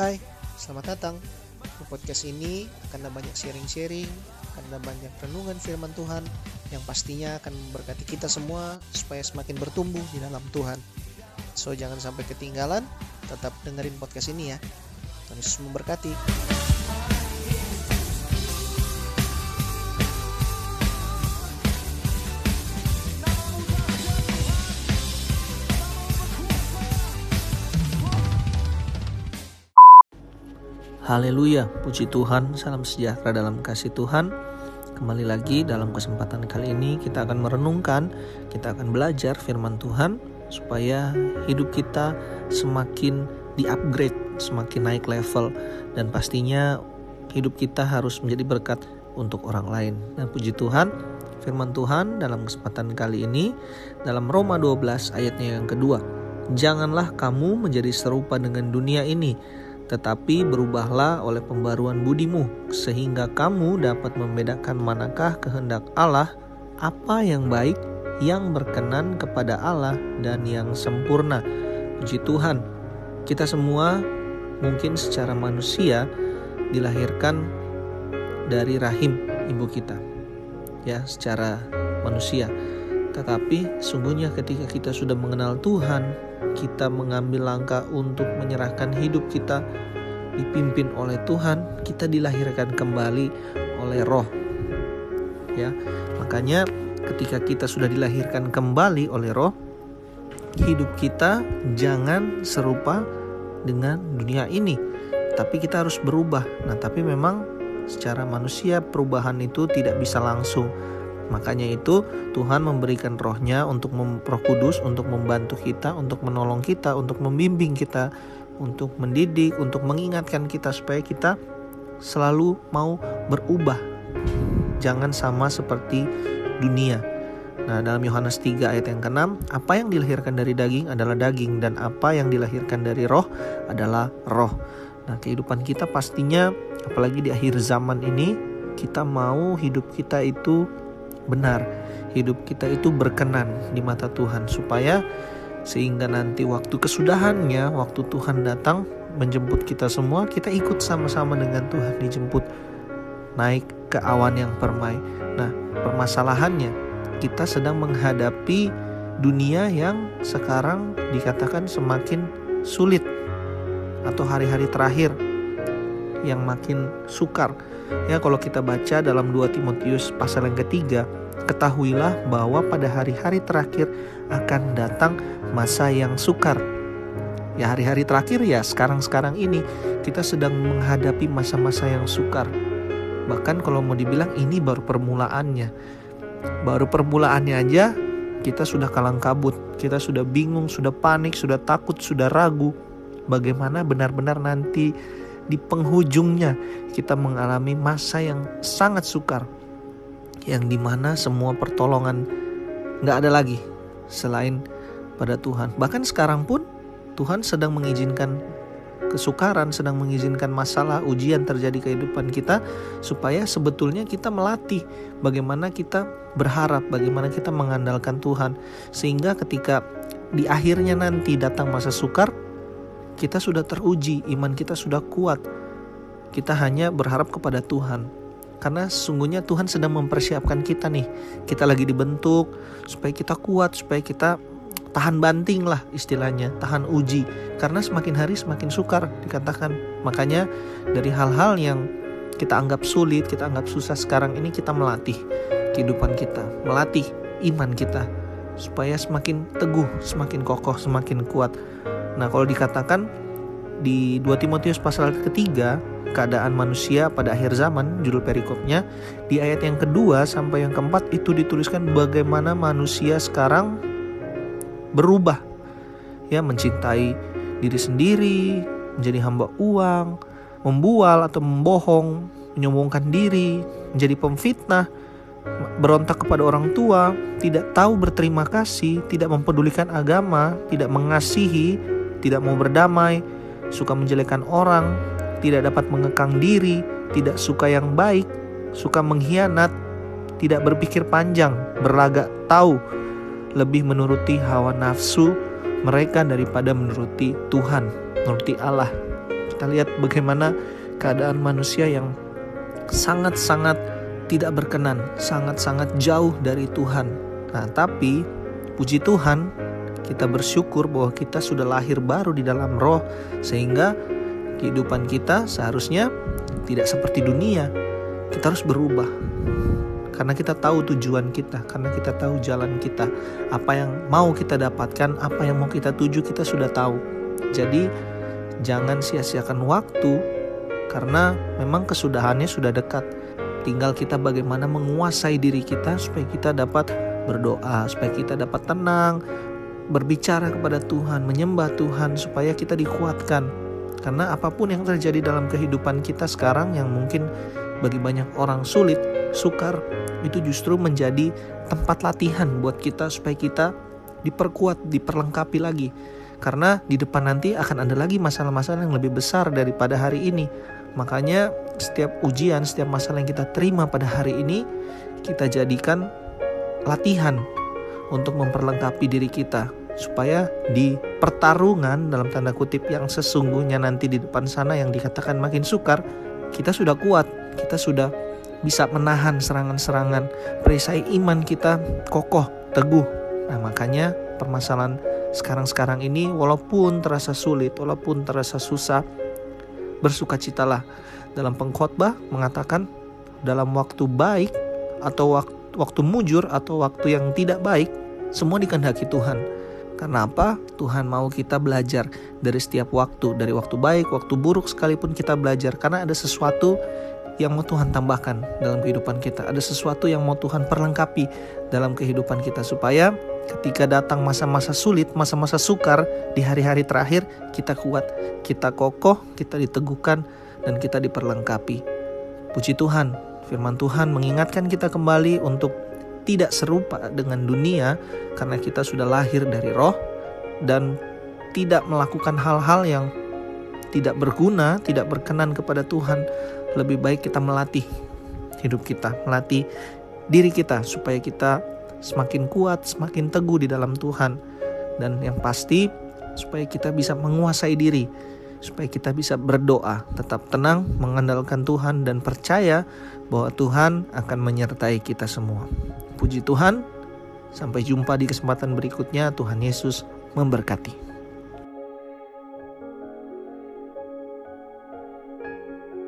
Hai, selamat datang. Di podcast ini akan ada banyak sharing-sharing, akan ada banyak renungan firman Tuhan yang pastinya akan memberkati kita semua supaya semakin bertumbuh di dalam Tuhan. So jangan sampai ketinggalan, tetap dengerin podcast ini ya. Tuhan Yesus memberkati. Haleluya, puji Tuhan, salam sejahtera dalam kasih Tuhan. Kembali lagi dalam kesempatan kali ini kita akan merenungkan, kita akan belajar firman Tuhan supaya hidup kita semakin di-upgrade, semakin naik level dan pastinya hidup kita harus menjadi berkat untuk orang lain. Dan puji Tuhan, firman Tuhan dalam kesempatan kali ini dalam Roma 12 ayatnya yang kedua. Janganlah kamu menjadi serupa dengan dunia ini, tetapi berubahlah oleh pembaruan budimu, sehingga kamu dapat membedakan manakah kehendak Allah, apa yang baik, yang berkenan kepada Allah, dan yang sempurna. Puji Tuhan, kita semua mungkin secara manusia dilahirkan dari rahim ibu kita, ya, secara manusia. Tetapi sungguhnya ketika kita sudah mengenal Tuhan, kita mengambil langkah untuk menyerahkan hidup kita dipimpin oleh Tuhan, kita dilahirkan kembali oleh Roh. Ya. Makanya ketika kita sudah dilahirkan kembali oleh Roh, hidup kita jangan serupa dengan dunia ini, tapi kita harus berubah. Nah, tapi memang secara manusia perubahan itu tidak bisa langsung Makanya itu Tuhan memberikan rohnya untuk roh kudus untuk membantu kita, untuk menolong kita, untuk membimbing kita, untuk mendidik, untuk mengingatkan kita supaya kita selalu mau berubah. Jangan sama seperti dunia. Nah, dalam Yohanes 3 ayat yang ke-6, apa yang dilahirkan dari daging adalah daging dan apa yang dilahirkan dari roh adalah roh. Nah, kehidupan kita pastinya apalagi di akhir zaman ini kita mau hidup kita itu benar, hidup kita itu berkenan di mata Tuhan supaya sehingga nanti waktu kesudahannya, waktu Tuhan datang menjemput kita semua, kita ikut sama-sama dengan Tuhan dijemput naik ke awan yang permai. Nah, permasalahannya kita sedang menghadapi dunia yang sekarang dikatakan semakin sulit atau hari-hari terakhir yang makin sukar. Ya kalau kita baca dalam 2 Timotius pasal yang ketiga, ketahuilah bahwa pada hari-hari terakhir akan datang masa yang sukar. Ya hari-hari terakhir ya sekarang-sekarang ini kita sedang menghadapi masa-masa yang sukar. Bahkan kalau mau dibilang ini baru permulaannya. Baru permulaannya aja kita sudah kalang kabut, kita sudah bingung, sudah panik, sudah takut, sudah ragu bagaimana benar-benar nanti di penghujungnya kita mengalami masa yang sangat sukar yang di mana semua pertolongan nggak ada lagi selain pada Tuhan bahkan sekarang pun Tuhan sedang mengizinkan kesukaran sedang mengizinkan masalah ujian terjadi kehidupan kita supaya sebetulnya kita melatih bagaimana kita berharap bagaimana kita mengandalkan Tuhan sehingga ketika di akhirnya nanti datang masa sukar kita sudah teruji, iman kita sudah kuat. Kita hanya berharap kepada Tuhan. Karena sesungguhnya Tuhan sedang mempersiapkan kita nih. Kita lagi dibentuk supaya kita kuat, supaya kita tahan banting lah istilahnya, tahan uji. Karena semakin hari semakin sukar dikatakan. Makanya dari hal-hal yang kita anggap sulit, kita anggap susah sekarang ini kita melatih kehidupan kita, melatih iman kita supaya semakin teguh, semakin kokoh, semakin kuat. Nah, kalau dikatakan di 2 Timotius pasal ketiga, keadaan manusia pada akhir zaman, judul perikopnya, di ayat yang kedua sampai yang keempat itu dituliskan bagaimana manusia sekarang berubah. Ya, mencintai diri sendiri, menjadi hamba uang, membual atau membohong, menyombongkan diri, menjadi pemfitnah, berontak kepada orang tua, tidak tahu berterima kasih, tidak mempedulikan agama, tidak mengasihi, tidak mau berdamai, suka menjelekkan orang, tidak dapat mengekang diri, tidak suka yang baik, suka mengkhianat, tidak berpikir panjang, berlagak tahu, lebih menuruti hawa nafsu mereka daripada menuruti Tuhan, menuruti Allah. Kita lihat bagaimana keadaan manusia yang sangat-sangat tidak berkenan, sangat-sangat jauh dari Tuhan. Nah, tapi puji Tuhan, kita bersyukur bahwa kita sudah lahir baru di dalam roh sehingga kehidupan kita seharusnya tidak seperti dunia. Kita harus berubah. Karena kita tahu tujuan kita, karena kita tahu jalan kita, apa yang mau kita dapatkan, apa yang mau kita tuju, kita sudah tahu. Jadi, jangan sia-siakan waktu, karena memang kesudahannya sudah dekat Tinggal kita bagaimana menguasai diri kita supaya kita dapat berdoa, supaya kita dapat tenang, berbicara kepada Tuhan, menyembah Tuhan supaya kita dikuatkan. Karena apa pun yang terjadi dalam kehidupan kita sekarang yang mungkin bagi banyak orang sulit, sukar, itu justru menjadi tempat latihan buat kita supaya kita diperkuat, diperlengkapi lagi. Karena di depan nanti akan ada lagi masalah-masalah yang lebih besar daripada hari ini. Makanya setiap ujian, setiap masalah yang kita terima pada hari ini kita jadikan latihan untuk memperlengkapi diri kita supaya di pertarungan dalam tanda kutip yang sesungguhnya nanti di depan sana yang dikatakan makin sukar, kita sudah kuat, kita sudah bisa menahan serangan-serangan, perisai iman kita kokoh, teguh. Nah, makanya permasalahan sekarang-sekarang ini walaupun terasa sulit, walaupun terasa susah, bersukacitalah. Dalam pengkhotbah mengatakan dalam waktu baik atau waktu, waktu mujur atau waktu yang tidak baik semua dikehendaki Tuhan. Karena apa? Tuhan mau kita belajar dari setiap waktu, dari waktu baik, waktu buruk sekalipun kita belajar karena ada sesuatu yang mau Tuhan tambahkan dalam kehidupan kita. Ada sesuatu yang mau Tuhan perlengkapi dalam kehidupan kita supaya ketika datang masa-masa sulit, masa-masa sukar di hari-hari terakhir, kita kuat, kita kokoh, kita diteguhkan, dan kita diperlengkapi. Puji Tuhan, firman Tuhan mengingatkan kita kembali untuk tidak serupa dengan dunia karena kita sudah lahir dari roh dan tidak melakukan hal-hal yang tidak berguna, tidak berkenan kepada Tuhan. Lebih baik kita melatih hidup kita, melatih diri kita supaya kita semakin kuat, semakin teguh di dalam Tuhan. Dan yang pasti supaya kita bisa menguasai diri, supaya kita bisa berdoa, tetap tenang, mengandalkan Tuhan dan percaya bahwa Tuhan akan menyertai kita semua. Puji Tuhan, sampai jumpa di kesempatan berikutnya. Tuhan Yesus memberkati.